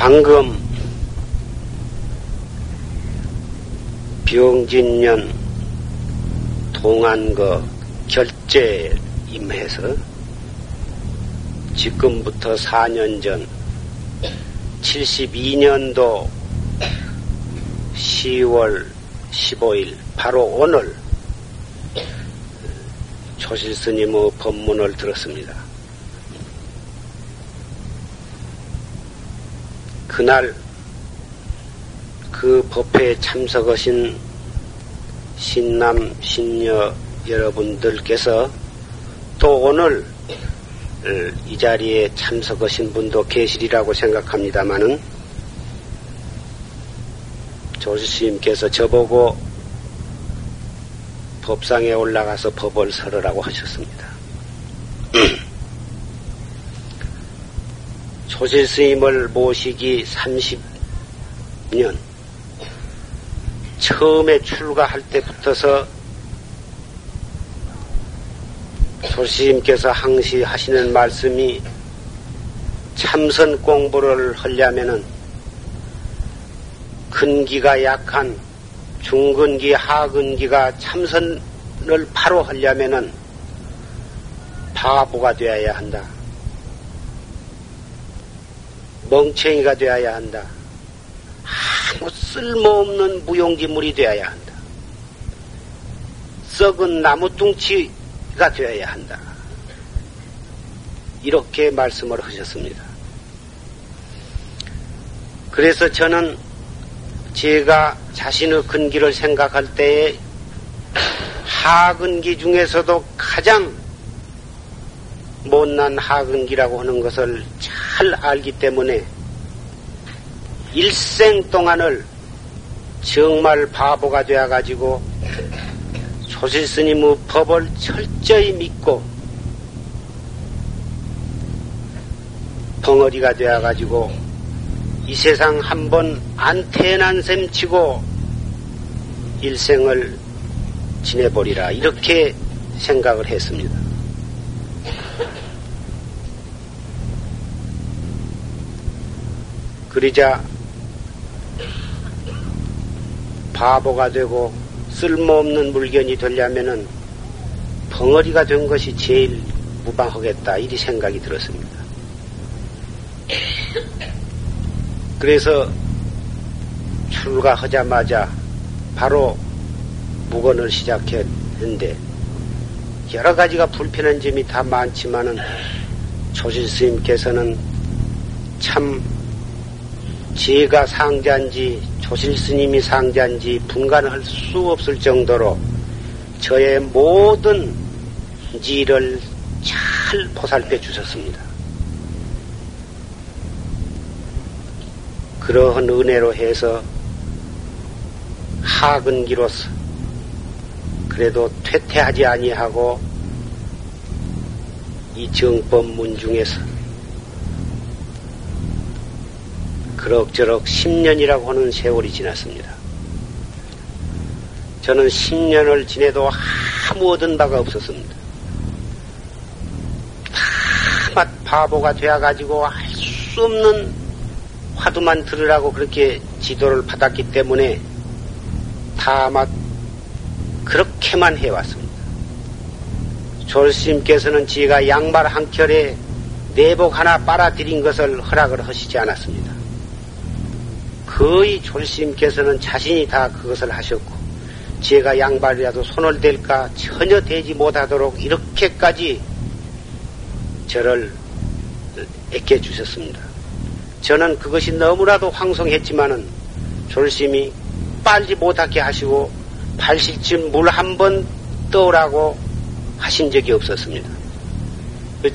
방금 병진년 동안 거 결제 임해서 지금부터 4년 전 72년도 10월 15일 바로 오늘 조실 스님의 법문을 들었습니다. 그날 그 법회에 참석하신 신남 신녀 여러분들께서 또 오늘 이 자리에 참석하신 분도 계시리라고 생각합니다마는 조스님께서 저보고 법상에 올라가서 법을 설으라고 하셨습니다. 조실 스님을 모시기 30년 처음에 출가할 때부터서 조시님께서 항시 하시는 말씀이 참선 공부를 하려면은 근기가 약한 중근기, 하근기가 참선을 바로 하려면은 바보가 되어야 한다. 멍청이가 되어야 한다. 아무 쓸모없는 무용지물이 되어야 한다. 썩은 나무뚱치가 되어야 한다. 이렇게 말씀을 하셨습니다. 그래서 저는 제가 자신의 근기를 생각할 때에 하근기 중에서도 가장 못난 하근기라고 하는 것을 잘 알기 때문에 일생 동안을 정말 바보가 되어가지고 조실 스님의 법을 철저히 믿고 벙어리가 되어가지고 이 세상 한 번 안 태어난 셈 치고 일생을 지내버리라 이렇게 생각을 했습니다. 그러자 바보가 되고 쓸모없는 물건이 되려면은 벙어리가 된 것이 제일 무방하겠다 이리 생각이 들었습니다. 그래서 출가하자마자 바로 무건을 시작했는데 여러 가지가 불편한 점이 다 많지만은 조실 스님께서는 참 제가 상자인지 조실 스님이 상자인지 분간할 수 없을 정도로 저의 모든 일을 잘 보살펴 주셨습니다. 그러한 은혜로 해서 하근기로서 그래도 퇴퇴하지 아니하고 이 정법문 중에서 그럭저럭 10년이라고 하는 세월이 지났습니다. 저는 10년을 지내도 아무 얻은 바가 없었습니다. 다맛 바보가 되어가지고 알 수 없는 화두만 들으라고 그렇게 지도를 받았기 때문에 다맛 그렇게만 해왔습니다. 졸스님께서는 지가 양말 한 켤에 내복 하나 빨아들인 것을 허락을 하시지 않았습니다. 거의 졸스님께서는 자신이 다 그것을 하셨고 제가 양발이라도 손을 댈까 전혀 대지 못하도록 이렇게까지 저를 애껴 주셨습니다. 저는 그것이 너무나도 황송했지만은 졸심이 빨지 못하게 하시고 발실쯤 물 한 번 떠오라고 하신 적이 없었습니다.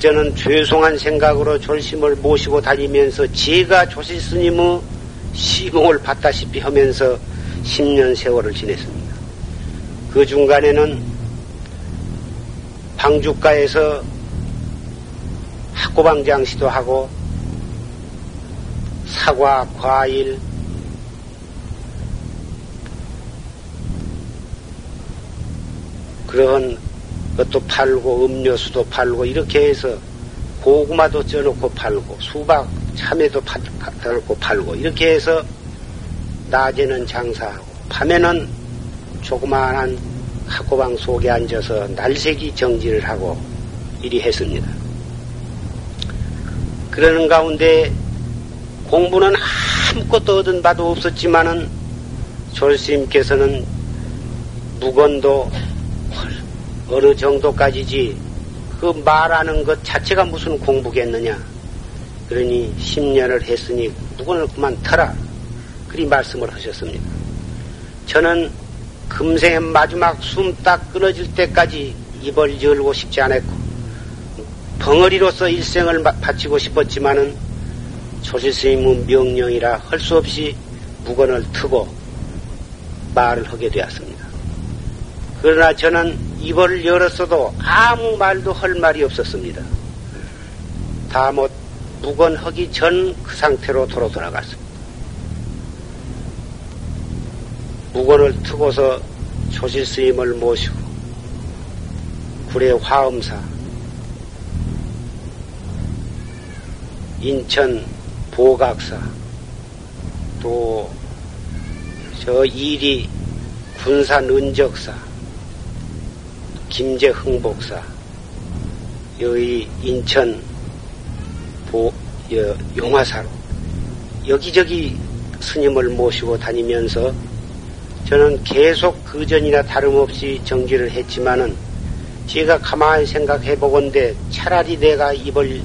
저는 죄송한 생각으로 졸심을 모시고 다니면서 제가 조실 스님의 시공을 받다시피 하면서 10년 세월을 지냈습니다. 그 중간에는 방주가에서 학고방장시도 하고 사과, 과일, 그런 것도 팔고 음료수도 팔고 이렇게 해서 고구마도 쪄놓고 팔고 수박 참외도 팔고 팔고 이렇게 해서 낮에는 장사하고 밤에는 조그마한 학고방 속에 앉아서 날새기 정지를 하고 이리 했습니다. 그러는 가운데 공부는 아무것도 얻은 바도 없었지만은 조스님께서는 무건도 어느 정도까지지 그 말하는 것 자체가 무슨 공부겠느냐. 그러니 10년을 했으니 무건을 그만 터라. 그리 말씀을 하셨습니다. 저는 금생의 마지막 숨 딱 끊어질 때까지 입을 열고 싶지 않았고 벙어리로서 일생을 바치고 싶었지만은 조실스님의 명령이라 할 수 없이 무건을 트고 말을 하게 되었습니다. 그러나 저는 입을 열었어도 아무 말도 할 말이 없었습니다. 다못 무건하기 전 그 상태로 도로 돌아갔습니다. 무건을 트고서 조실 스님을 모시고 구례 화엄사 인천 보각사 또 저 이리 군산 은적사 김제흥복사 여기 인천 보 여, 용화사로 여기저기 스님을 모시고 다니면서 저는 계속 그전이나 다름없이 정지를 했지만은 제가 가만히 생각해 보건데 차라리 내가 입을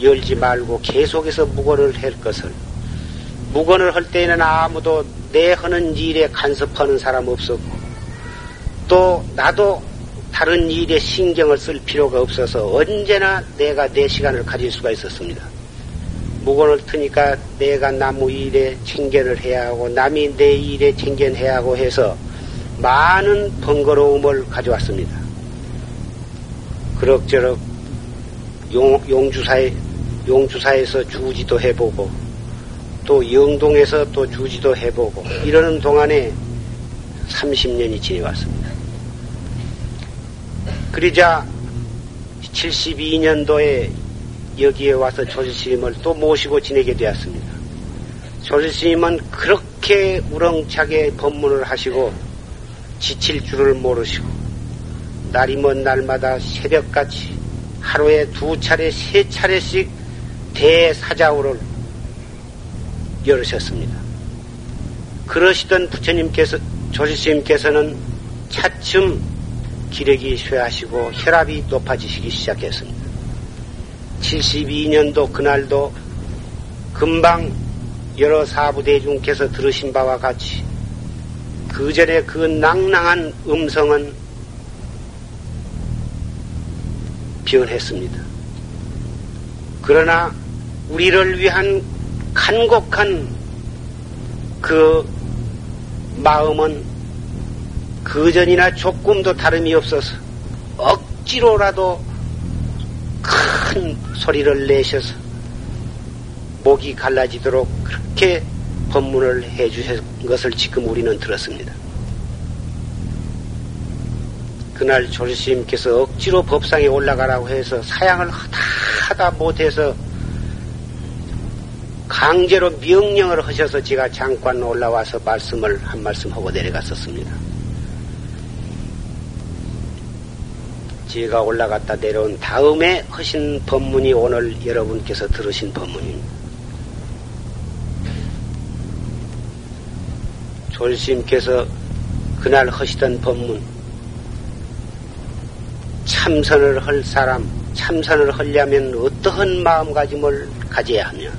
열지 말고 계속해서 무건을 할 것을 무건을 할 때에는 아무도 내 하는 일에 간섭하는 사람 없었고 또 나도 다른 일에 신경을 쓸 필요가 없어서 언제나 내가 내 시간을 가질 수가 있었습니다. 무건을 트니까 내가 나무 일에 챙견을 해야 하고 남이 내 일에 챙견해야 하고 해서 많은 번거로움을 가져왔습니다. 그럭저럭 용, 용주사에, 용주사에서 주지도 해보고 또 영동에서 또 주지도 해보고 이러는 동안에 30년이 지내왔습니다. 그러자 72년도에 여기에 와서 조실스님을 또 모시고 지내게 되었습니다. 조실스님은 그렇게 우렁차게 법문을 하시고 지칠 줄을 모르시고 날이 먼 날마다 새벽같이 하루에 두 차례, 세 차례씩 대사자우를 열으셨습니다. 그러시던 부처님께서, 조실스님께서는 차츰 기력이 쇠하시고 혈압이 높아지시기 시작했습니다. 72년도 그날도 금방 여러 사부대중께서 들으신 바와 같이 그 전에 그 낭낭한 음성은 변했습니다. 그러나 우리를 위한 간곡한 그 마음은 그 전이나 조금도 다름이 없어서 억지로라도 큰 소리를 내셔서 목이 갈라지도록 그렇게 법문을 해 주신 것을 지금 우리는 들었습니다. 그날 조실스님께서 억지로 법상에 올라가라고 해서 사양을 하다 하다 못해서 강제로 명령을 하셔서 제가 잠깐 올라와서 말씀을 한 말씀 하고 내려갔었습니다. 제가 올라갔다 내려온 다음에 하신 법문이 오늘 여러분께서 들으신 법문입니다. 졸심께서 그날 하시던 법문, 참선을 할 사람, 참선을 하려면 어떠한 마음가짐을 가져야 하냐.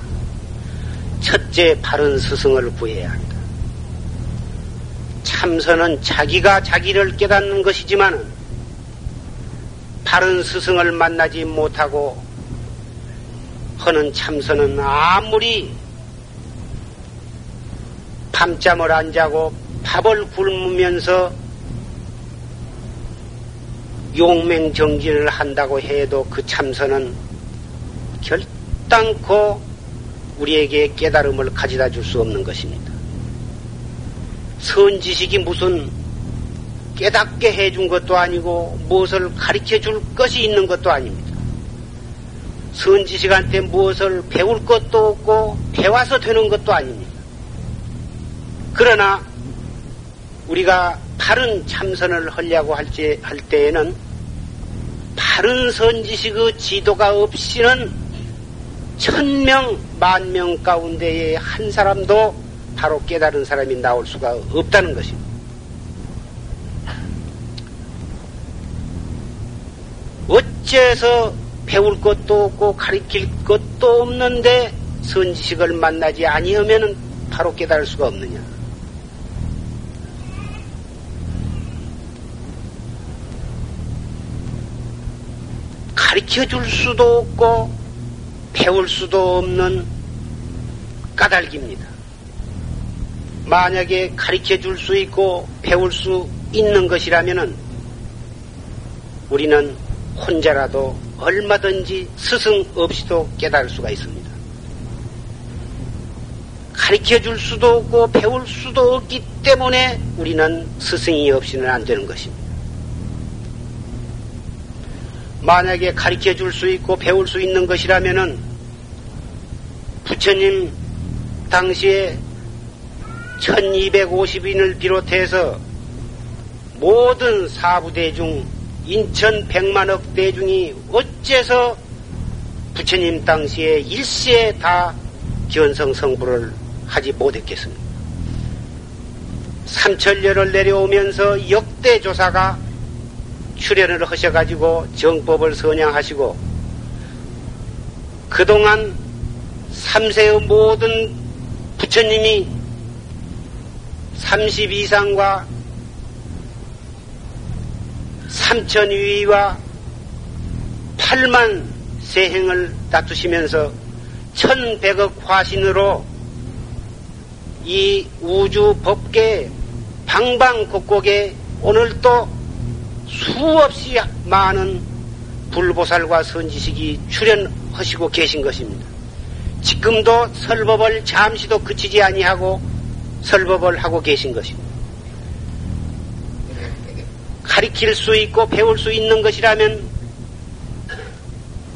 첫째, 바른 스승을 구해야 한다. 참선은 자기가 자기를 깨닫는 것이지만 바른 스승을 만나지 못하고 하는 참선은 아무리 밤잠을 안 자고 밥을 굶으면서 용맹정진을 한다고 해도 그 참선은 결단코 우리에게 깨달음을 가져다 줄 수 없는 것입니다. 선지식이 무슨 깨닫게 해준 것도 아니고 무엇을 가르쳐 줄 것이 있는 것도 아닙니다. 선지식한테 무엇을 배울 것도 없고 배워서 되는 것도 아닙니다. 그러나 우리가 바른 참선을 하려고 할, 할 때에는 바른 선지식의 지도가 없이는 천명, 만명 가운데에 한 사람도 바로 깨달은 사람이 나올 수가 없다는 것입니다. 어째서 배울 것도 없고 가르칠 것도 없는데 선지식을 만나지 아니하면 바로 깨달을 수가 없느냐. 가르쳐 줄 수도 없고 배울 수도 없는 까닭입니다. 만약에 가르쳐 줄 수 있고 배울 수 있는 것이라면 우리는 혼자라도 얼마든지 스승 없이도 깨달을 수가 있습니다. 가르쳐 줄 수도 없고 배울 수도 없기 때문에 우리는 스승이 없이는 안 되는 것입니다. 만약에 가르쳐 줄 수 있고 배울 수 있는 것이라면은 부처님 당시에 1250인을 비롯해서 모든 사부대 중 인천 백만억 대중이 어째서 부처님 당시에 일시에 다 견성 성부를 하지 못했겠습니까? 삼천년을 내려오면서 역대 조사가 출연을 하셔가지고 정법을 선양하시고 그동안 삼세의 모든 부처님이 30 이상과 삼천위와 8만 세행을 다투시면서 천백억 화신으로 이 우주 법계 방방곡곡에 오늘도 수없이 많은 불보살과 선지식이 출연하시고 계신 것입니다. 지금도 설법을 잠시도 그치지 아니하고 설법을 하고 계신 것입니다. 가리킬 수 있고 배울 수 있는 것이라면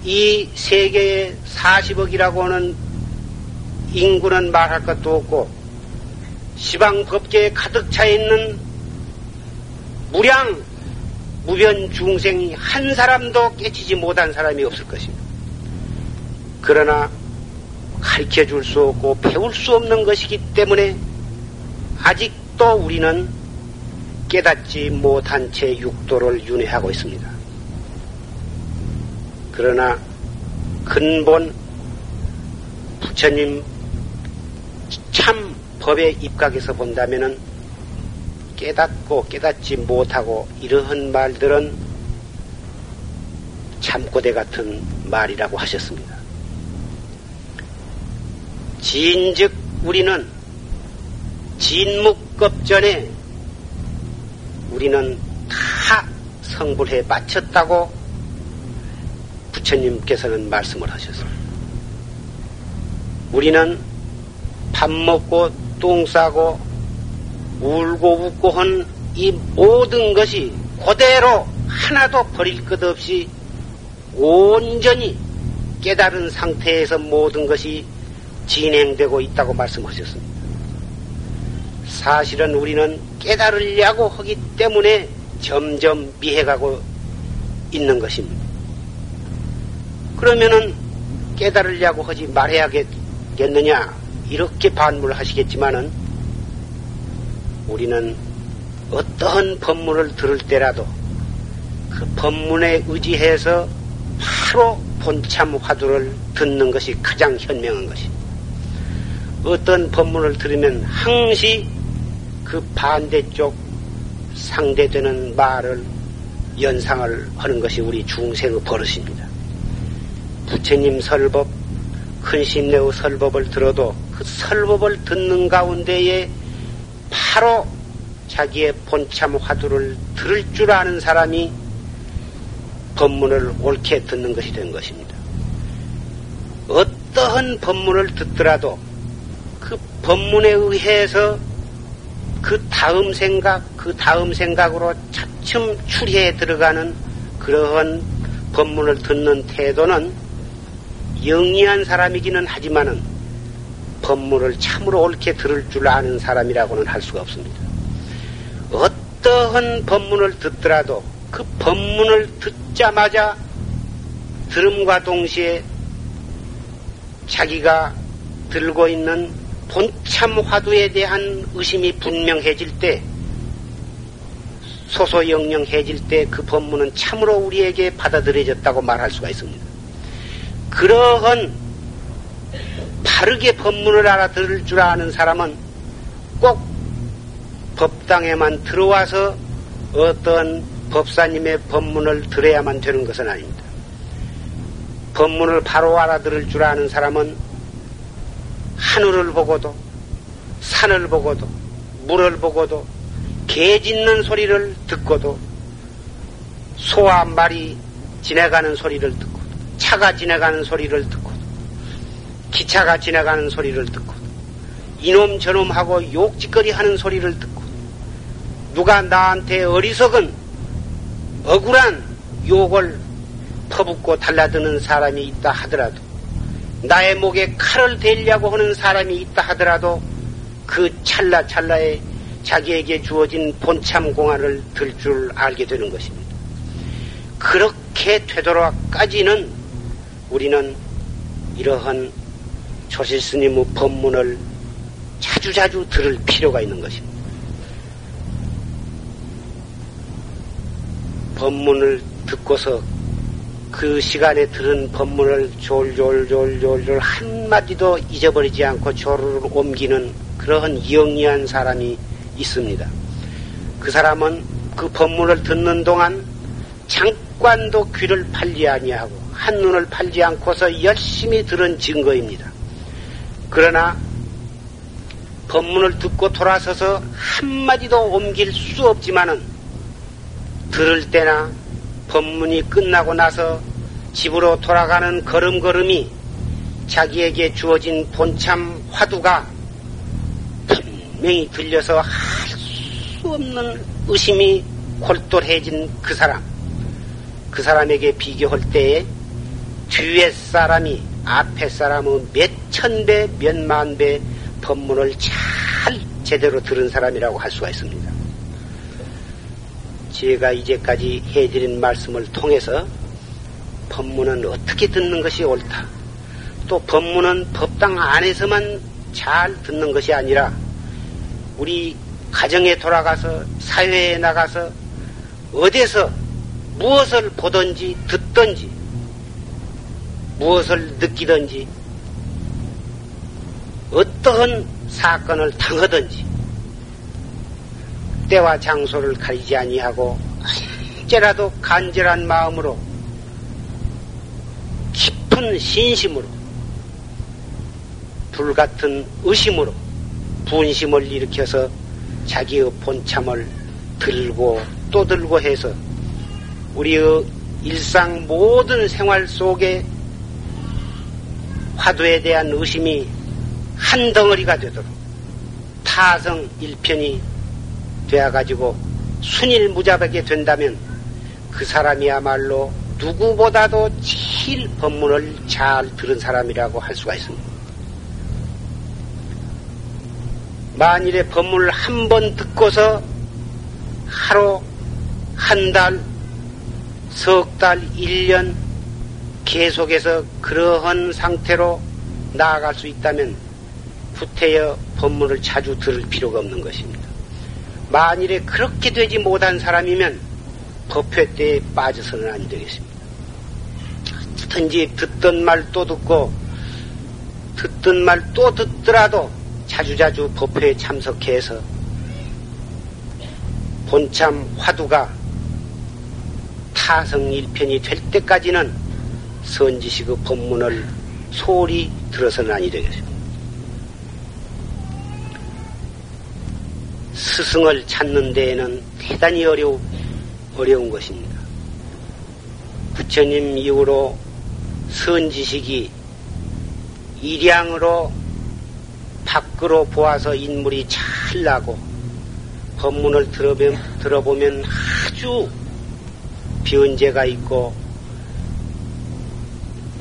이 세계에 40억이라고 하는 인구는 말할 것도 없고 시방 법계에 가득 차 있는 무량 무변 중생이 한 사람도 깨치지 못한 사람이 없을 것입니다. 그러나 가르쳐 줄 수 없고 배울 수 없는 것이기 때문에 아직도 우리는 깨닫지 못한 채 육도를 윤회하고 있습니다. 그러나 근본 부처님 참 법에 입각해서 본다면은 깨닫고 깨닫지 못하고 이러한 말들은 참고대 같은 말이라고 하셨습니다. 진즉 우리는 진묵급전에 우리는 다 성불해 마쳤다고 부처님께서는 말씀을 하셨습니다. 우리는 밥 먹고 똥 싸고 울고 웃고 한 이 모든 것이 그대로 하나도 버릴 것 없이 온전히 깨달은 상태에서 모든 것이 진행되고 있다고 말씀하셨습니다. 사실은 우리는 깨달으려고 하기 때문에 점점 미해가고 있는 것입니다. 그러면은 깨달으려고 하지 말해야겠느냐 이렇게 반문하시겠지만은 우리는 어떠한 법문을 들을 때라도 그 법문에 의지해서 바로 본참 화두를 듣는 것이 가장 현명한 것입니다. 어떤 법문을 들으면 항시 그 반대쪽 상대되는 말을 연상을 하는 것이 우리 중생의 버릇입니다. 부처님 설법, 큰신내의 설법을 들어도 그 설법을 듣는 가운데에 바로 자기의 본참 화두를 들을 줄 아는 사람이 법문을 옳게 듣는 것이 된 것입니다. 어떠한 법문을 듣더라도 그 법문에 의해서 그 다음 생각, 그 다음 생각으로 차츰 추리해 들어가는 그러한 법문을 듣는 태도는 영리한 사람이기는 하지만은 법문을 참으로 옳게 들을 줄 아는 사람이라고는 할 수가 없습니다. 어떠한 법문을 듣더라도 그 법문을 듣자마자 들음과 동시에 자기가 들고 있는 본참 화두에 대한 의심이 분명해질 때 소소영령해질 때 그 법문은 참으로 우리에게 받아들여졌다고 말할 수가 있습니다. 그러한 바르게 법문을 알아들을 줄 아는 사람은 꼭 법당에만 들어와서 어떤 법사님의 법문을 들어야만 되는 것은 아닙니다. 법문을 바로 알아들을 줄 아는 사람은 하늘을 보고도 산을 보고도 물을 보고도 개 짖는 소리를 듣고도 소와 말이 지나가는 소리를 듣고 차가 지나가는 소리를 듣고 기차가 지나가는 소리를 듣고 이놈 저놈하고 욕짓거리 하는 소리를 듣고 누가 나한테 어리석은 억울한 욕을 퍼붓고 달라드는 사람이 있다 하더라도 나의 목에 칼을 대려고 하는 사람이 있다 하더라도 그 찰나찰나에 자기에게 주어진 본참 공안을 들 줄 알게 되는 것입니다. 그렇게 되도록까지는 우리는 이러한 조실 스님의 법문을 자주자주 들을 필요가 있는 것입니다. 법문을 듣고서 그 시간에 들은 법문을 졸졸졸졸졸 한마디도 잊어버리지 않고 조를 옮기는 그러한 영리한 사람이 있습니다. 그 사람은 그 법문을 듣는 동안 잠깐도 귀를 팔지 아니하고 한눈을 팔지 않고서 열심히 들은 증거입니다. 그러나 법문을 듣고 돌아서서 한마디도 옮길 수 없지만은 들을 때나 법문이 끝나고 나서 집으로 돌아가는 걸음걸음이 자기에게 주어진 본참 화두가 분명히 들려서 할 수 없는 의심이 골똘해진 그 사람, 그 사람에게 비교할 때에 뒤에 사람이 앞에 사람의 몇천 배, 몇 만 배 법문을 잘 제대로 들은 사람이라고 할 수가 있습니다. 제가 이제까지 해드린 말씀을 통해서 법문은 어떻게 듣는 것이 옳다. 또 법문은 법당 안에서만 잘 듣는 것이 아니라 우리 가정에 돌아가서 사회에 나가서 어디서 무엇을 보든지 듣든지 무엇을 느끼든지 어떠한 사건을 당하든지 때와 장소를 가리지 아니하고 언제라도 간절한 마음으로 깊은 신심으로 불같은 의심으로 분심을 일으켜서 자기의 본참을 들고 또 들고 해서 우리의 일상 모든 생활 속에 화두에 대한 의심이 한 덩어리가 되도록 타성 일편이 되어가지고 순일무잡하게 된다면 그 사람이야말로 누구보다도 제일 법문을 잘 들은 사람이라고 할 수가 있습니다. 만일에 법문을 한 번 듣고서 하루, 한 달, 석 달, 일 년 계속해서 그러한 상태로 나아갈 수 있다면 후태여 법문을 자주 들을 필요가 없는 것입니다. 만일에 그렇게 되지 못한 사람이면 법회 때에 빠져서는 안 되겠습니다. 어든지 듣던 말 또 듣고 듣던 말 또 듣더라도 자주자주 법회에 참석해서 본참 화두가 타성 일편이 될 때까지는 선지식의 법문을 소홀히 들어서는 아니 되겠습니다. 스승을 찾는 데에는 대단히 어려운, 어려운 것입니다. 부처님 이후로 선지식이 일양으로 밖으로 보아서 인물이 잘 나고 법문을 들어보면, 들어보면 아주 변제가 있고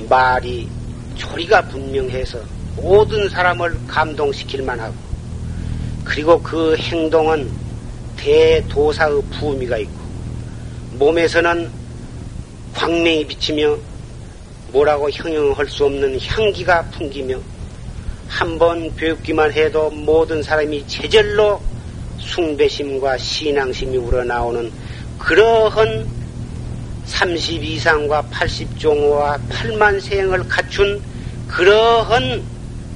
말이 조리가 분명해서 모든 사람을 감동시킬 만하고 그리고 그 행동은 대도사의 부미가 있고 몸에서는 광명이 비치며 뭐라고 형용할 수 없는 향기가 풍기며 한 번 배우기만 해도 모든 사람이 제절로 숭배심과 신앙심이 우러나오는 그러한 30 이상과 80 종호와 8만 세행을 갖춘 그러한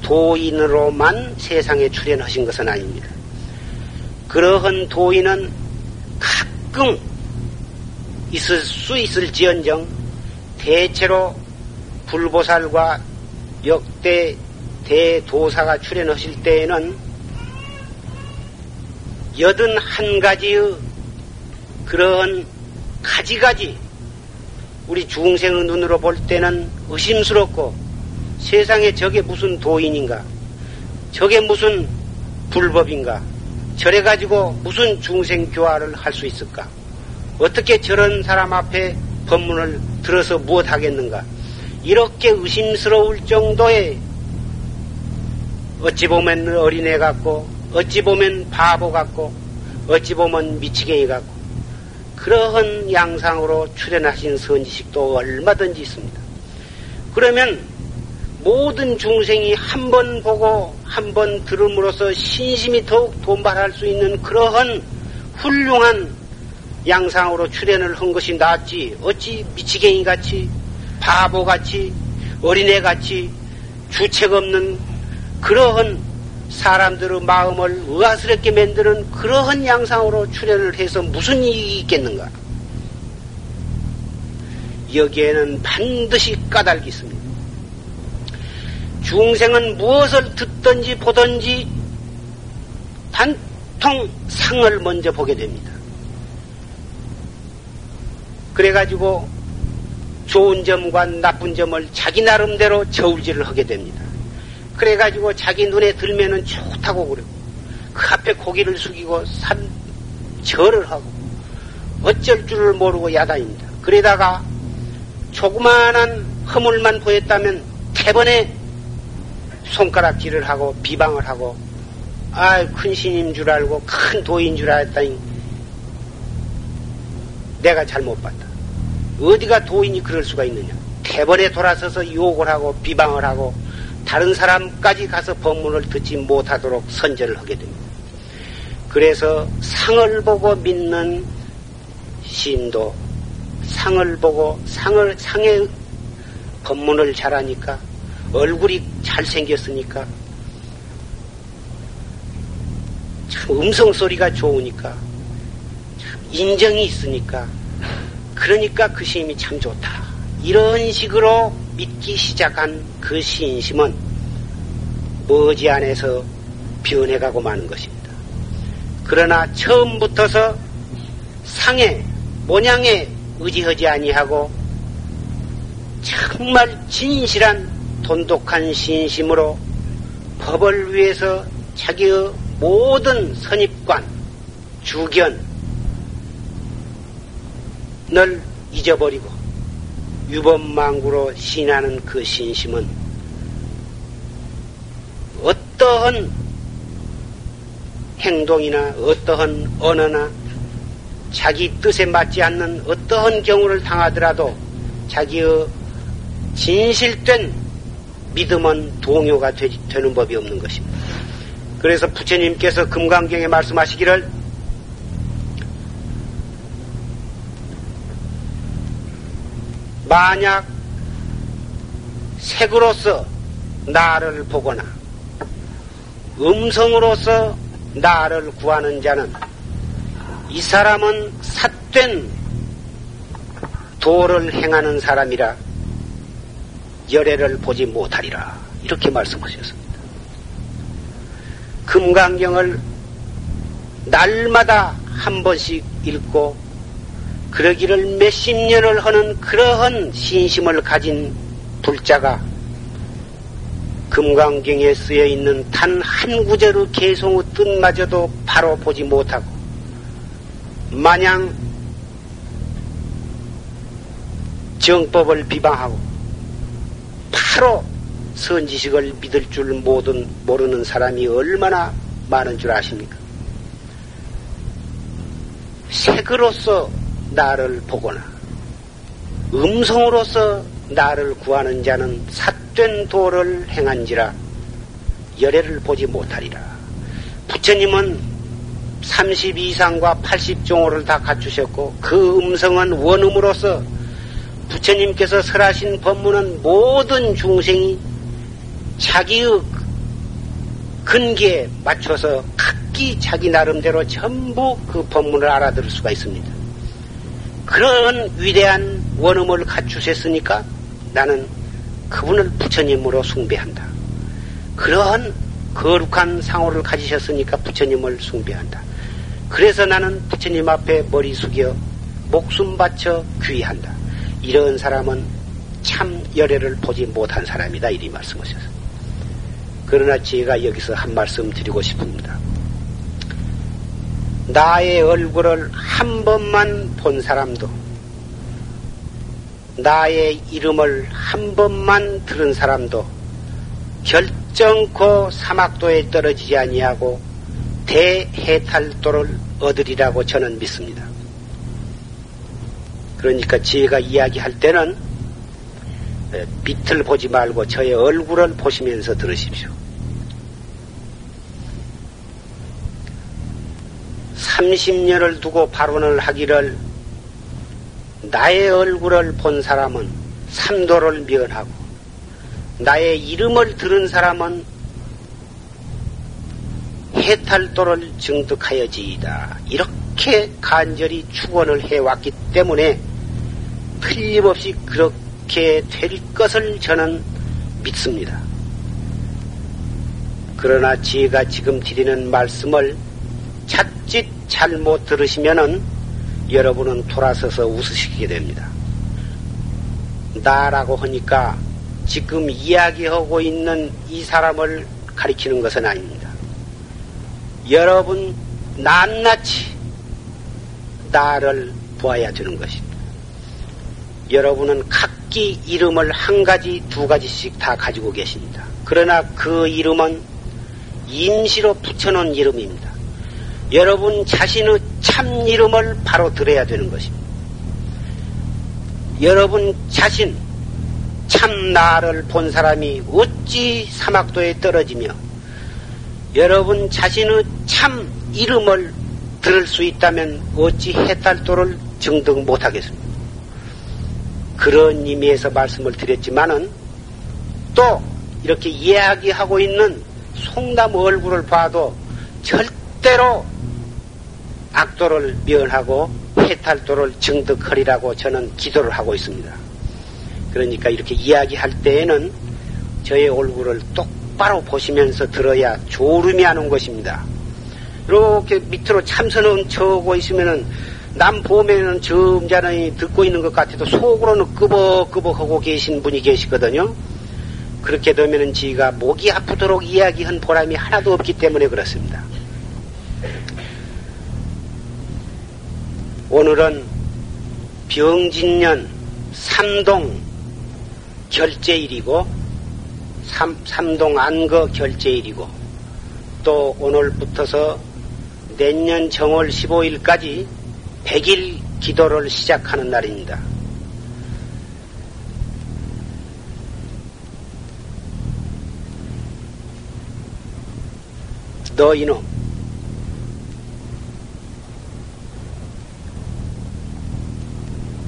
도인으로만 세상에 출현하신 것은 아닙니다. 그러한 도인은 가끔 있을 수 있을지언정 대체로 불보살과 역대 대도사가 출현하실 때에는 여든 한 가지의 그러한 가지가지 우리 중생의 눈으로 볼 때는 의심스럽고 세상에 저게 무슨 도인인가? 저게 무슨 불법인가? 저래 가지고 무슨 중생 교화를 할 수 있을까? 어떻게 저런 사람 앞에 법문을 들어서 무엇 하겠는가? 이렇게 의심스러울 정도의 어찌 보면 어린애 같고 어찌 보면 바보 같고 어찌 보면 미치갱이 같고 그러한 양상으로 출연하신 선지식도 얼마든지 있습니다. 그러면 모든 중생이 한 번 보고 한 번 들음으로써 신심이 더욱 돈발할 수 있는 그러한 훌륭한 양상으로 출연을 한 것이 낫지 어찌 미치갱이 같이 바보 같이 어린애 같이 주책 없는 그러한 사람들의 마음을 의아스럽게 만드는 그러한 양상으로 출연을 해서 무슨 이익이 있겠는가? 여기에는 반드시 까닭이 있습니다. 중생은 무엇을 듣든지 보든지 단통 상을 먼저 보게 됩니다. 그래가지고 좋은 점과 나쁜 점을 자기 나름대로 저울질을 하게 됩니다. 그래가지고 자기 눈에 들면은 좋다고 그러고 그 앞에 고개를 숙이고 산 절을 하고 어쩔 줄을 모르고 야단입니다. 그러다가 조그마한 허물만 보였다면 태번에 손가락질을 하고 비방을 하고 아 큰 신인 줄 알고 큰 도인 줄 알았다니 내가 잘못 봤다. 어디가 도인이 그럴 수가 있느냐. 태번에 돌아서서 욕을 하고 비방을 하고 다른 사람까지 가서 법문을 듣지 못하도록 선절을 하게 됩니다. 그래서 상을 보고 믿는 신도 상을 보고 상을 상의 법문을 잘하니까 얼굴이 잘생겼으니까 참 음성 소리가 좋으니까 참 인정이 있으니까 그러니까 그 시임이 참 좋다. 이런 식으로 믿기 시작한 그 신심은 머지 안에서 변해가고 마는 것입니다. 그러나 처음부터서 상해, 모양에 의지하지 아니하고 정말 진실한 돈독한 신심으로 법을 위해서 자기의 모든 선입관, 주견을 잊어버리고 유범망구로 신하는 그 신심은 어떠한 행동이나 어떠한 언어나 자기 뜻에 맞지 않는 어떠한 경우를 당하더라도 자기의 진실된 믿음은 동요가 되, 는 법이 없는 것입니다. 그래서 부처님께서 금강경에 말씀하시기를 만약 색으로서 나를 보거나 음성으로서 나를 구하는 자는 이 사람은 삿된 도를 행하는 사람이라 열애를 보지 못하리라 이렇게 말씀하셨습니다. 금강경을 날마다 한 번씩 읽고 그러기를 몇십 년을 하는 그러한 신심을 가진 불자가 금강경에 쓰여 있는 단 한 구절의 개송의 뜻마저도 바로 보지 못하고 마냥 정법을 비방하고 바로 선지식을 믿을 줄 모든, 모르는 사람이 얼마나 많은 줄 아십니까? 색으로서 나를 보거나 음성으로서 나를 구하는 자는 삿된 도를 행한지라 열애를 보지 못하리라. 부처님은 32상과 80종호를 다 갖추셨고 그 음성은 원음으로서 부처님께서 설하신 법문은 모든 중생이 자기의 근기에 맞춰서 각기 자기 나름대로 전부 그 법문을 알아들을 수가 있습니다. 그런 위대한 원음을 갖추셨으니까 나는 그분을 부처님으로 숭배한다. 그러한 거룩한 상호를 가지셨으니까 부처님을 숭배한다. 그래서 나는 부처님 앞에 머리 숙여 목숨 바쳐 귀의한다. 이런 사람은 참 열애를 보지 못한 사람이다. 이리 말씀하셨어. 그러나 제가 여기서 한 말씀 드리고 싶습니다. 나의 얼굴을 한 번만 본 사람도, 나의 이름을 한 번만 들은 사람도 결정코 사막도에 떨어지지 아니하고 대해탈도를 얻으리라고 저는 믿습니다. 그러니까 제가 이야기할 때는 빛을 보지 말고 저의 얼굴을 보시면서 들으십시오. 30년을 두고 발언을 하기를 나의 얼굴을 본 사람은 삼도를 면하고 나의 이름을 들은 사람은 해탈도를 증득하여지이다. 이렇게 간절히 축원을 해왔기 때문에 틀림없이 그렇게 될 것을 저는 믿습니다. 그러나 제가 지금 드리는 말씀을 자칫 잘못 들으시면은 여러분은 돌아서서 웃으시게 됩니다. 나라고 하니까 지금 이야기하고 있는 이 사람을 가리키는 것은 아닙니다. 여러분 낱낱이 나를 보아야 되는 것입니다. 여러분은 각기 이름을 한 가지, 두 가지씩 다 가지고 계십니다. 그러나 그 이름은 임시로 붙여놓은 이름입니다. 여러분 자신의 참 이름을 바로 들어야 되는 것입니다. 여러분 자신, 참 나를 본 사람이 어찌 사막도에 떨어지며 여러분 자신의 참 이름을 들을 수 있다면 어찌 해탈도를 증득 못하겠습니까? 그런 의미에서 말씀을 드렸지만은 또 이렇게 이야기하고 있는 송담 얼굴을 봐도 절대로 악도를 면하고 해탈도를 증득하리라고 저는 기도를 하고 있습니다. 그러니까 이렇게 이야기할 때에는 저의 얼굴을 똑바로 보시면서 들어야 졸음이 하는 것입니다. 이렇게 밑으로 참선은 쳐오고 있으면은 남 보면은 점잖이 듣고 있는 것 같아도 속으로는 끄벅끄벅하고 계신 분이 계시거든요. 그렇게 되면은 지가 목이 아프도록 이야기한 보람이 하나도 없기 때문에 그렇습니다. 오늘은 병진년 삼동 결제일이고 삼, 삼동 안거 결제일이고 또 오늘부터서 내년 정월 15일까지 100일 기도를 시작하는 날입니다. 너 이놈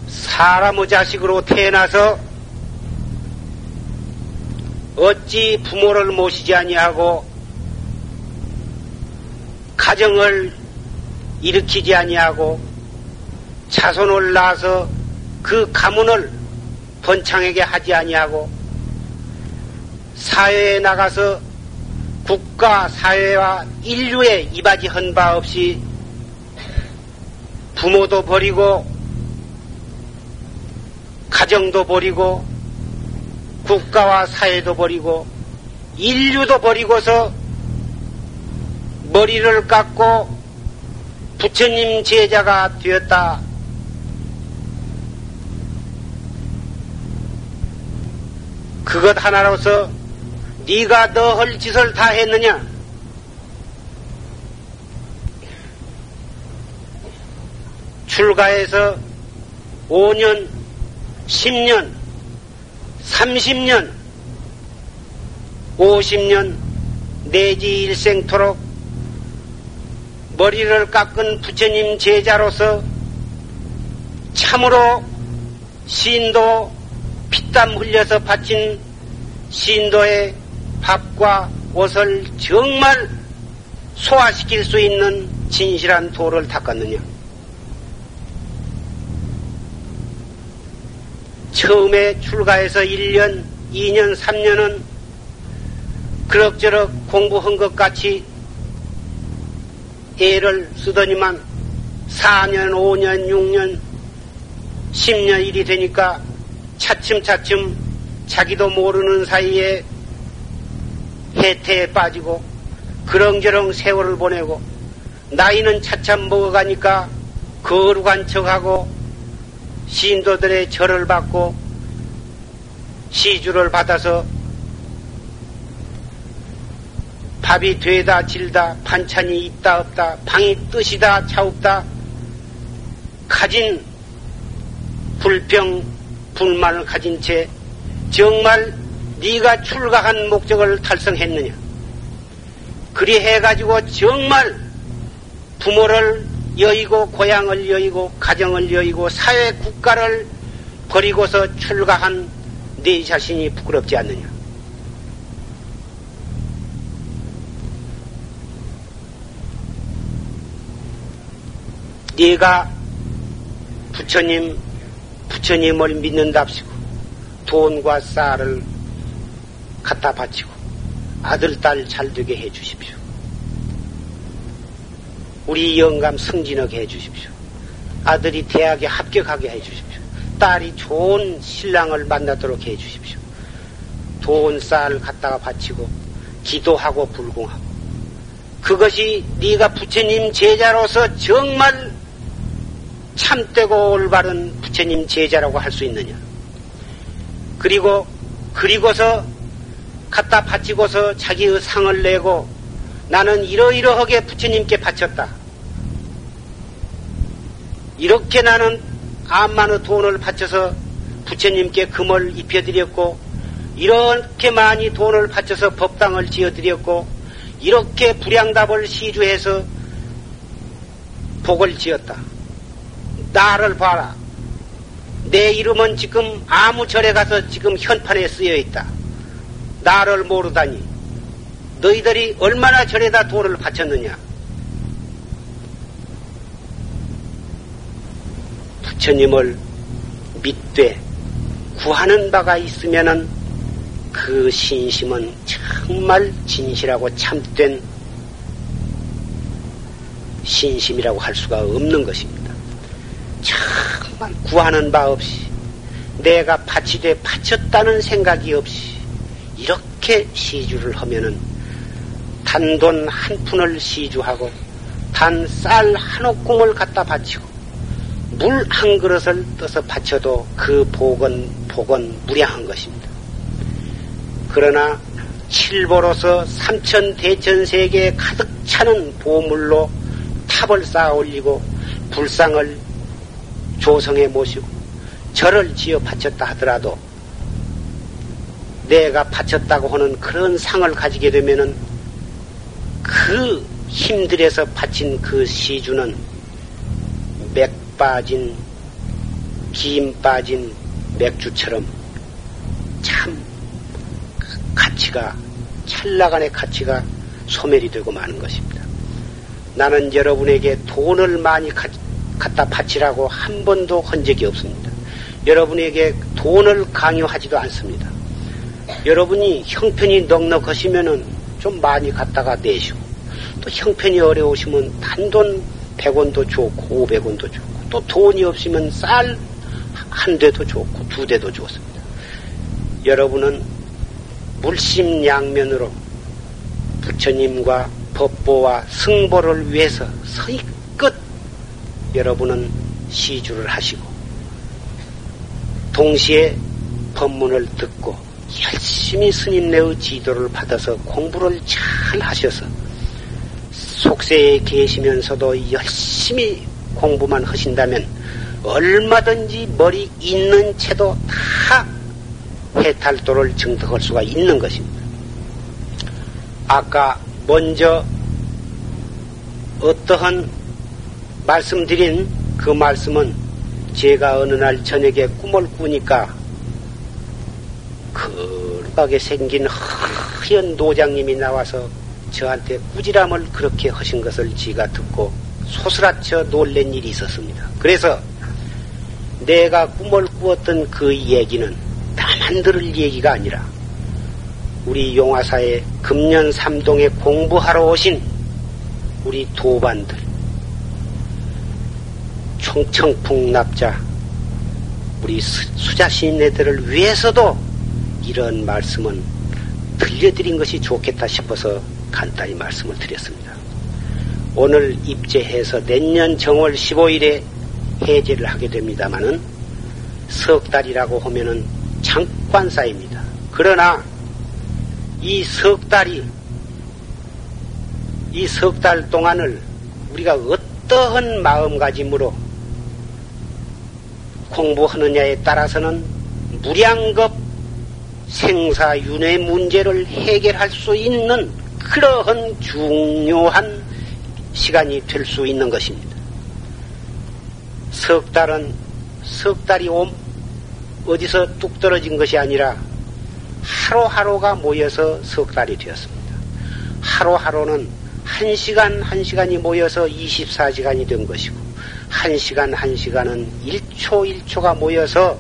사람의 자식으로 태어나서 어찌 부모를 모시지 아니하고 가정을 일으키지 아니하고 자손을 낳아서 그 가문을 번창하게 하지 아니하고 사회에 나가서 국가 사회와 인류에 이바지 한 바 없이 부모도 버리고 가정도 버리고 국가와 사회도 버리고 인류도 버리고서 머리를 깎고 부처님 제자가 되었다. 그것 하나로서 네가 너 할 짓을 다 했느냐? 출가해서 5년, 10년, 30년, 50년 내지 일생토록 머리를 깎은 부처님 제자로서 참으로 신도 피땀 흘려서 바친 신도의 밥과 옷을 정말 소화시킬 수 있는 진실한 도를 닦았느냐? 처음에 출가해서 1년, 2년, 3년은 그럭저럭 공부한 것 같이 애를 쓰더니만 4년, 5년, 6년, 10년 일이 되니까 차츰차츰 자기도 모르는 사이에 해태에 빠지고 그렁저렁 세월을 보내고 나이는 차참 먹어가니까 거룩한 척하고 신도들의 절을 받고 시주를 받아서 밥이 되다 질다 반찬이 있다 없다 방이 뜻이다 차없다 가진 불평 불만을 가진 채 정말 네가 출가한 목적을 달성했느냐? 그리 해 가지고 정말 부모를 여의고 고향을 여의고 가정을 여의고 사회 국가를 버리고서 출가한 네 자신이 부끄럽지 않느냐? 네가 부처님, 부처님을 믿는답시고 돈과 쌀을 갖다 바치고 아들, 딸 잘 되게 해 주십시오. 우리 영감 승진하게 해 주십시오. 아들이 대학에 합격하게 해 주십시오. 딸이 좋은 신랑을 만나도록 해 주십시오. 돈, 쌀 갖다가 바치고 기도하고 불공하고 그것이 네가 부처님 제자로서 정말 참되고 올바른 부처님 제자라고 할 수 있느냐? 그리고 그리고서 갖다 바치고서 자기의 상을 내고 나는 이러이러하게 부처님께 바쳤다. 이렇게 나는 암만의 돈을 바쳐서 부처님께 금을 입혀드렸고 이렇게 많이 돈을 바쳐서 법당을 지어드렸고 이렇게 불량답을 시주해서 복을 지었다. 나를 봐라. 내 이름은 지금 아무 절에 가서 지금 현판에 쓰여 있다. 나를 모르다니. 너희들이 얼마나 절에다 돈을 바쳤느냐? 부처님을 믿되 구하는 바가 있으면은 그 신심은 정말 진실하고 참된 신심이라고 할 수가 없는 것입니다. 정말 구하는 바 없이 내가 바치되 바쳤다는 생각이 없이 이렇게 시주를 하면은 단돈 한 푼을 시주하고 단 쌀 한 옥공을 갖다 바치고 물 한 그릇을 떠서 바쳐도 그 복은 복은 무량한 것입니다. 그러나 칠보로서 삼천 대천 세계에 가득 차는 보물로 탑을 쌓아 올리고 불상을 조성해 모시고 절을 지어 바쳤다 하더라도 내가 바쳤다고 하는 그런 상을 가지게 되면은 그 힘들에서 바친 그 시주는 맥 빠진 김 빠진 맥주처럼 참 가치가 찰나간의 가치가 소멸이 되고 마는 것입니다. 나는 여러분에게 돈을 많이 가, 갖다 바치라고 한 번도 한 적이 없습니다. 여러분에게 돈을 강요하지도 않습니다. 여러분이 형편이 넉넉하시면은 좀 많이 갖다가 내시고 또 형편이 어려우시면 단돈 100원도 좋고 500원도 좋고 또 돈이 없으면 쌀 한 대도 좋고 두 대도 좋습니다. 여러분은 물심양면으로 부처님과 법보와 승보를 위해서 서이끝 여러분은 시주를 하시고 동시에 법문을 듣고 열심히 스님네의 지도를 받아서 공부를 잘 하셔서 속세에 계시면서도 열심히 공부만 하신다면 얼마든지 머리 있는 채도 다 해탈도를 증득할 수가 있는 것입니다. 아까 먼저 어떠한 말씀드린 그 말씀은 제가 어느 날 저녁에 꿈을 꾸니까 거룩하게 생긴 하얀 노장님이 나와서 저한테 꾸지람을 그렇게 하신 것을 지가 듣고 소스라쳐 놀란 일이 있었습니다. 그래서 내가 꿈을 꾸었던 그 얘기는 다만 들을 얘기가 아니라 우리 용화사의 금년 삼동에 공부하러 오신 우리 도반들, 총청풍납자, 우리 수자신네들을 위해서도 이런 말씀은 들려드린 것이 좋겠다 싶어서 간단히 말씀을 드렸습니다. 오늘 입제해서 내년 정월 15일에 해제를 하게 됩니다마는 석 달이라고 하면은 잠깐 쌓입니다. 그러나 이 석 달이 이 석 달 동안을 우리가 어떠한 마음가짐으로 공부하느냐에 따라서는 무량겁 생사윤회 문제를 해결할 수 있는 그러한 중요한 시간이 될 수 있는 것입니다. 석 달은 석 달이 옴 어디서 뚝 떨어진 것이 아니라 하루하루가 모여서 석 달이 되었습니다. 하루하루는 한 시간 한 시간이 모여서 24시간이 된 것이고 한 시간 한 시간은 1초 1초가 모여서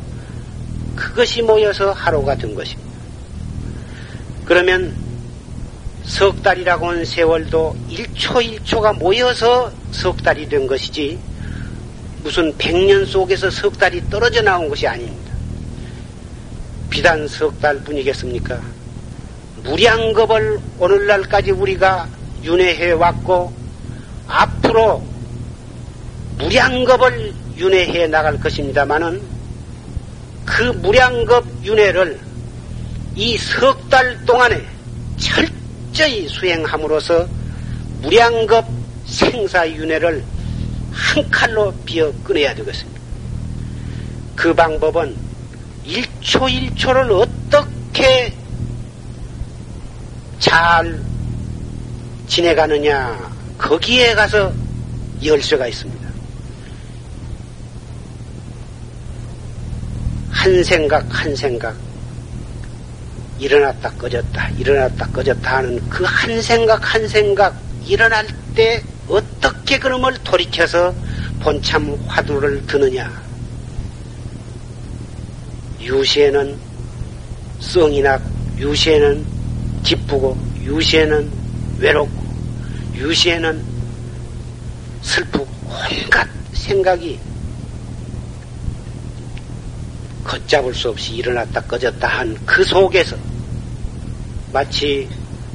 그것이 모여서 하루가 된 것입니다. 그러면 석 달이라고 하는 세월도 1초 1초가 모여서 석 달이 된 것이지 무슨 백년 속에서 석 달이 떨어져 나온 것이 아닙니다. 비단 석 달 뿐이겠습니까? 무량겁을 오늘날까지 우리가 윤회해 왔고 앞으로 무량겁을 윤회해 나갈 것입니다마는 그 무량겁 윤회를 이 석 달 동안에 철저히 수행함으로써 무량겁 생사윤회를 한 칼로 비어 끊어야 되겠습니다. 그 방법은 1초 1초를 어떻게 잘 지내가느냐, 거기에 가서 열쇠가 있습니다. 한 생각, 한 생각, 일어났다 꺼졌다, 일어났다 꺼졌다 하는 그 한 생각, 한 생각, 일어날 때 어떻게 그놈을 돌이켜서 본참 화두를 드느냐. 유시에는 썽이나 유시에는 기쁘고 유시에는 외롭고 유시에는 슬프고 온갖 생각이 걷잡을 수 없이 일어났다 꺼졌다 한 그 속에서 마치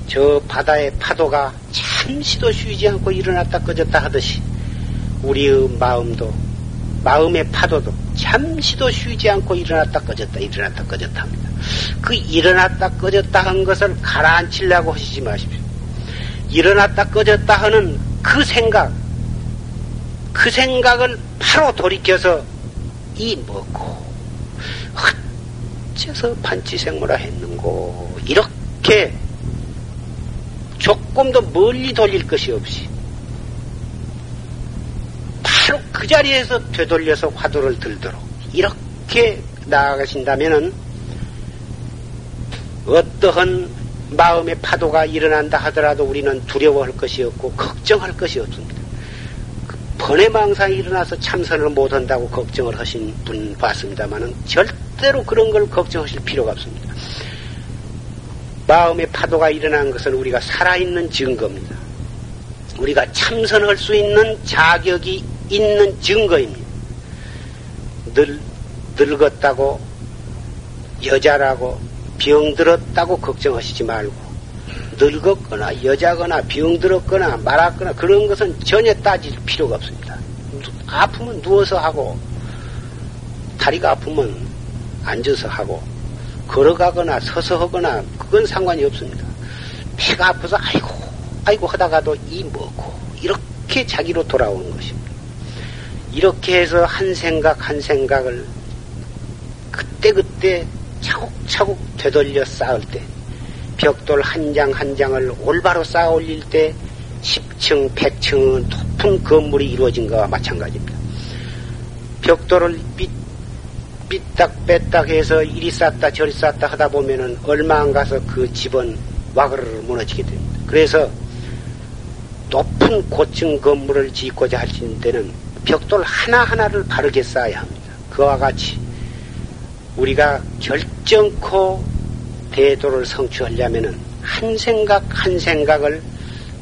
저 바다의 파도가 잠시도 쉬지 않고 일어났다 꺼졌다 하듯이 우리의 마음도 마음의 파도도 잠시도 쉬지 않고 일어났다 꺼졌다 일어났다 꺼졌다 합니다. 그 일어났다 꺼졌다 한 것을 가라앉히려고 하시지 마십시오. 일어났다 꺼졌다 하는 그 생각 그 생각을 바로 돌이켜서 이 먹고 어째서 판치생모라 했는고 이렇게 조금 더 멀리 돌릴 것이 없이 바로 그 자리에서 되돌려서 화두를 들도록 이렇게 나아가신다면은 어떠한 마음의 파도가 일어난다 하더라도 우리는 두려워할 것이 없고 걱정할 것이 없습니다. 그 번외망상이 일어나서 참선을 못한다고 걱정을 하신 분 봤습니다만은 절대 로 그런 걸 걱정하실 필요가 없습니다. 마음의 파도가 일어난 것은 우리가 살아있는 증거입니다. 우리가 참선할 수 있는 자격이 있는 증거입니다. 늘, 늙었다고, 여자라고, 병들었다고 걱정하시지 말고, 늙었거나, 여자거나, 병들었거나, 말았거나, 그런 것은 전혀 따질 필요가 없습니다. 아프면 누워서 하고, 다리가 아프면 앉아서 하고, 걸어가거나 서서 하거나 그건 상관이 없습니다. 배가 아파서 아이고 아이고 하다가도 이 먹고 이렇게 자기로 돌아오는 것입니다. 이렇게 해서 한 생각 한 생각을 그때그때 차곡차곡 되돌려 쌓을 때 벽돌 한 장 한 장을 올바로 쌓아 올릴 때 10층, 100층은 높은 건물이 이루어진 것과 마찬가지입니다. 벽돌을 삐, 삐딱 뺐딱 해서 이리 쌓다 저리 쌓다 하다 보면은 얼마 안 가서 그 집은 와그르르 무너지게 됩니다. 그래서 높은 고층 건물을 짓고자 하시는 데는 벽돌 하나하나를 바르게 쌓아야 합니다. 그와 같이 우리가 결정코 대도를 성취하려면은 한 생각 한 생각을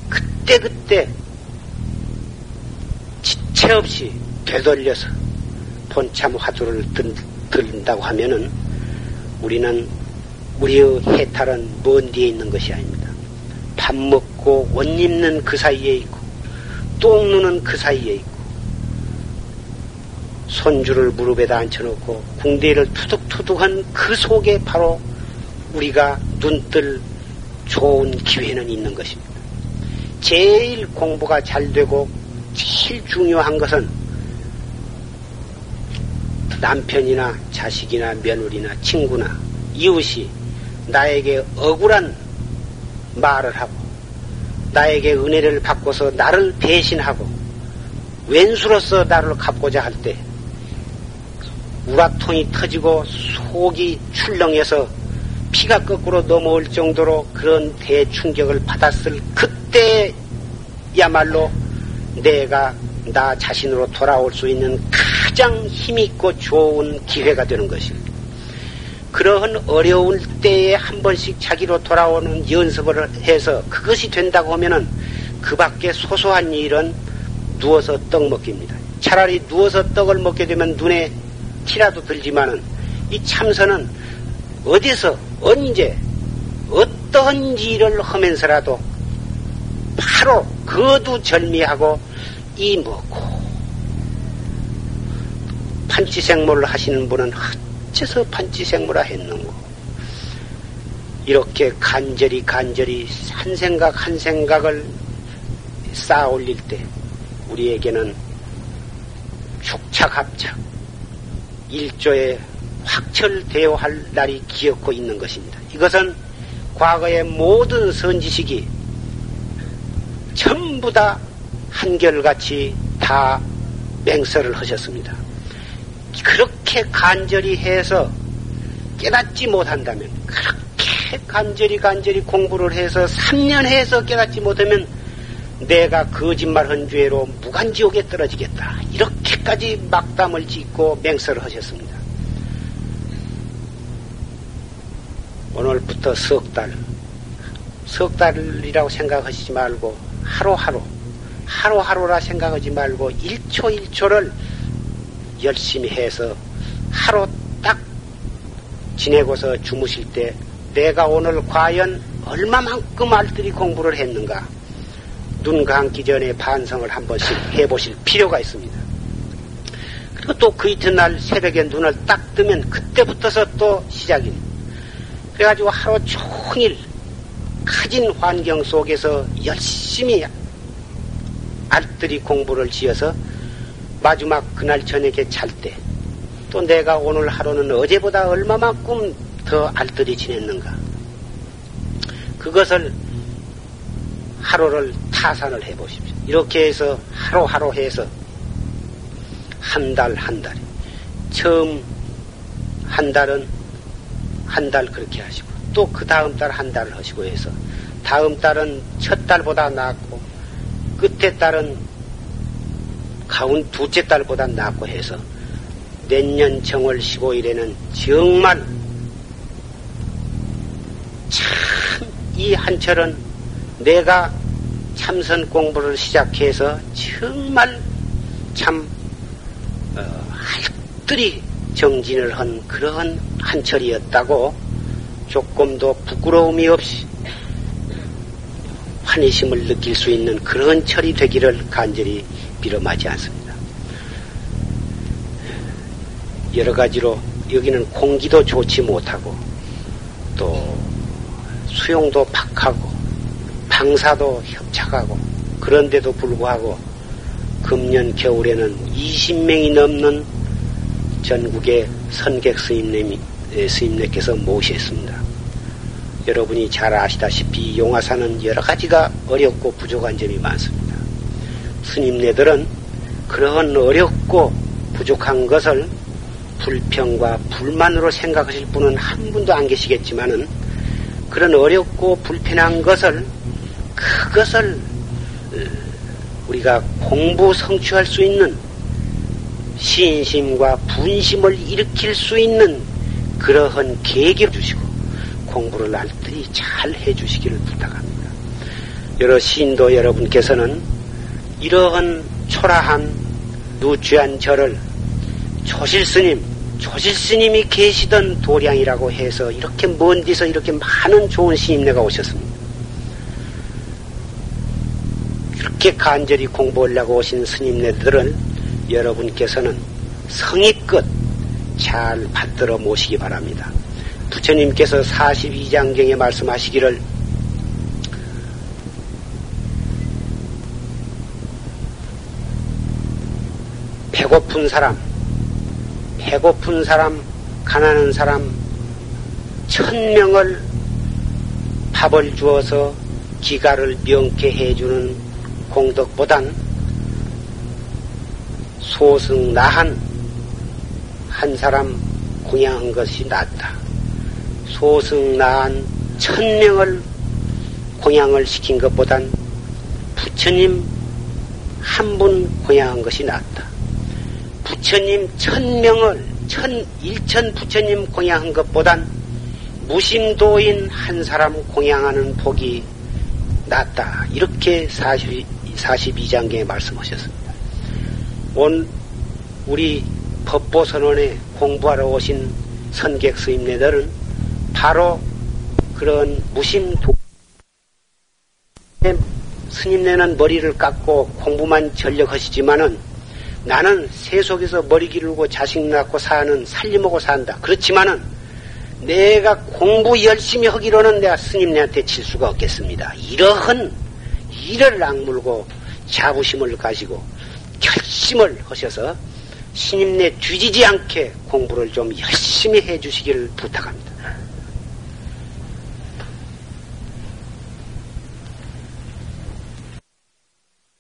그때그때 지체 없이 되돌려서 본참 화두를 들은다고 하면은 우리는 우리의 해탈은 먼 뒤에 있는 것이 아닙니다. 밥 먹고 옷 입는 그 사이에 있고 똥 누는 그 사이에 있고 손주를 무릎에다 앉혀놓고 궁대를 투둑투둑한 그 속에 바로 우리가 눈뜰 좋은 기회는 있는 것입니다. 제일 공부가 잘 되고 제일 중요한 것은 남편이나 자식이나 며느리나 친구나 이웃이 나에게 억울한 말을 하고 나에게 은혜를 받고서 나를 대신하고 왼수로서 나를 갚고자 할 때 우라통이 터지고 속이 출렁해서 피가 거꾸로 넘어올 정도로 그런 대충격을 받았을 그때야말로 내가 나 자신으로 돌아올 수 있는 가장 힘있고 좋은 기회가 되는 것입니다. 그러한 어려울 때에 한 번씩 자기로 돌아오는 연습을 해서 그것이 된다고 하면은 그 밖에 소소한 일은 누워서 떡 먹기입니다. 차라리 누워서 떡을 먹게 되면 눈에 티라도 들지만은 이 참선은 어디서 언제 어떤 일을 하면서라도 바로 거두절미하고 이 먹고 판치생물을 하시는 분은 어째서 판치생물화 했는고 이렇게 간절히 간절히 한 생각 한 생각을 쌓아 올릴 때 우리에게는 축착합착 일조에 확철대오할 날이 기억고 있는 것입니다. 이것은 과거의 모든 선지식이 전부 다 한결같이 다 맹설을 하셨습니다. 그렇게 간절히 해서 깨닫지 못한다면, 그렇게 간절히 간절히 공부를 해서 3년 해서 깨닫지 못하면 내가 거짓말 한 죄로 무간지옥에 떨어지겠다. 이렇게까지 막담을 짓고 맹설을 하셨습니다. 오늘부터 석 달, 석 달이라고 생각하시지 말고 하루하루, 하루하루라 생각하지 말고 1초 1초를 열심히 해서 하루 딱 지내고서 주무실 때 내가 오늘 과연 얼마만큼 알뜰히 공부를 했는가 눈 감기 전에 반성을 한 번씩 해보실 필요가 있습니다. 그리고 또 그 이튿날 새벽에 눈을 딱 뜨면 그때부터서 또 시작입니다. 그래가지고 하루 종일 가진 환경 속에서 열심히 알뜰히 공부를 지어서 마지막 그날 저녁에 잘 때 또 내가 오늘 하루는 어제보다 얼마만큼 더 알뜰히 지냈는가 그것을 하루를 타산을 해보십시오. 이렇게 해서 하루하루 해서 한 달 한 달. 처음 한 달은 한 달 그렇게 하시고 또 그 다음 달 한 달을 하시고 해서 다음 달은 첫 달보다 낫고 끝에 달은 가운 둘째 달보다 낫고 해서 내년 정월 15일에는 정말 참 이 한철은 내가 참선 공부를 시작해서 정말 참 어, 할들이 정진을 한 그런 한철이었다고 조금도 부끄러움이 없이 환희심을 느낄 수 있는 그런 철이 되기를 간절히 빌어마지 않습니다. 여러 가지로 여기는 공기도 좋지 못하고 또 수용도 박하고 방사도 협착하고 그런데도 불구하고 금년 겨울에는 20명이 넘는 전국의 선객 스님님이 스님네께서 모셨습니다. 여러분이 잘 아시다시피 용화사는 여러 가지가 어렵고 부족한 점이 많습니다. 스님네들은 그러한 어렵고 부족한 것을 불평과 불만으로 생각하실 분은 한 분도 안 계시겠지만은 그런 어렵고 불편한 것을 그것을 어, 우리가 공부 성취할 수 있는 신심과 분심을 일으킬 수 있는 그러한 계기를 주시고 공부를 날들이 잘 해주시기를 부탁합니다. 여러 신도 여러분께서는 이러한 초라한 누취한 절을 조실스님, 조실스님이 계시던 도량이라고 해서 이렇게 먼 데서 이렇게 많은 좋은 스님네가 오셨습니다. 이렇게 간절히 공부하려고 오신 스님네들은 여러분께서는 성의껏 잘 받들어 모시기 바랍니다. 부처님께서 42장경에 말씀하시기를 배고픈 사람, 배고픈 사람, 가난한 사람, 천 명을 밥을 주어서 기가를 명쾌 해주는 공덕보단 소승 나한 한 사람 공양한 것이 낫다. 소승 나한 천명을 공양을 시킨 것보단 부처님 한 분 공양한 것이 낫다. 부처님 천명을 천 일천 부처님 공양한 것보단 무심도인 한 사람 공양하는 복이 낫다. 이렇게 40, 42장경에 말씀하셨습니다. 온 우리 법보선언에 공부하러 오신 선객 스님네들은 바로 그런 무심 도 스님네는 머리를 깎고 공부만 전력하시지만은 나는 세 속에서 머리 기르고 자식 낳고 사는 살림하고 산다. 그렇지만은 내가 공부 열심히 하기로는 내가 스님네한테 칠 수가 없겠습니다. 이러한 이를 악물고 자부심을 가지고 결심을 하셔서 스님네 뒤지지 않게 공부를 좀 열심히 해 주시기를 부탁합니다.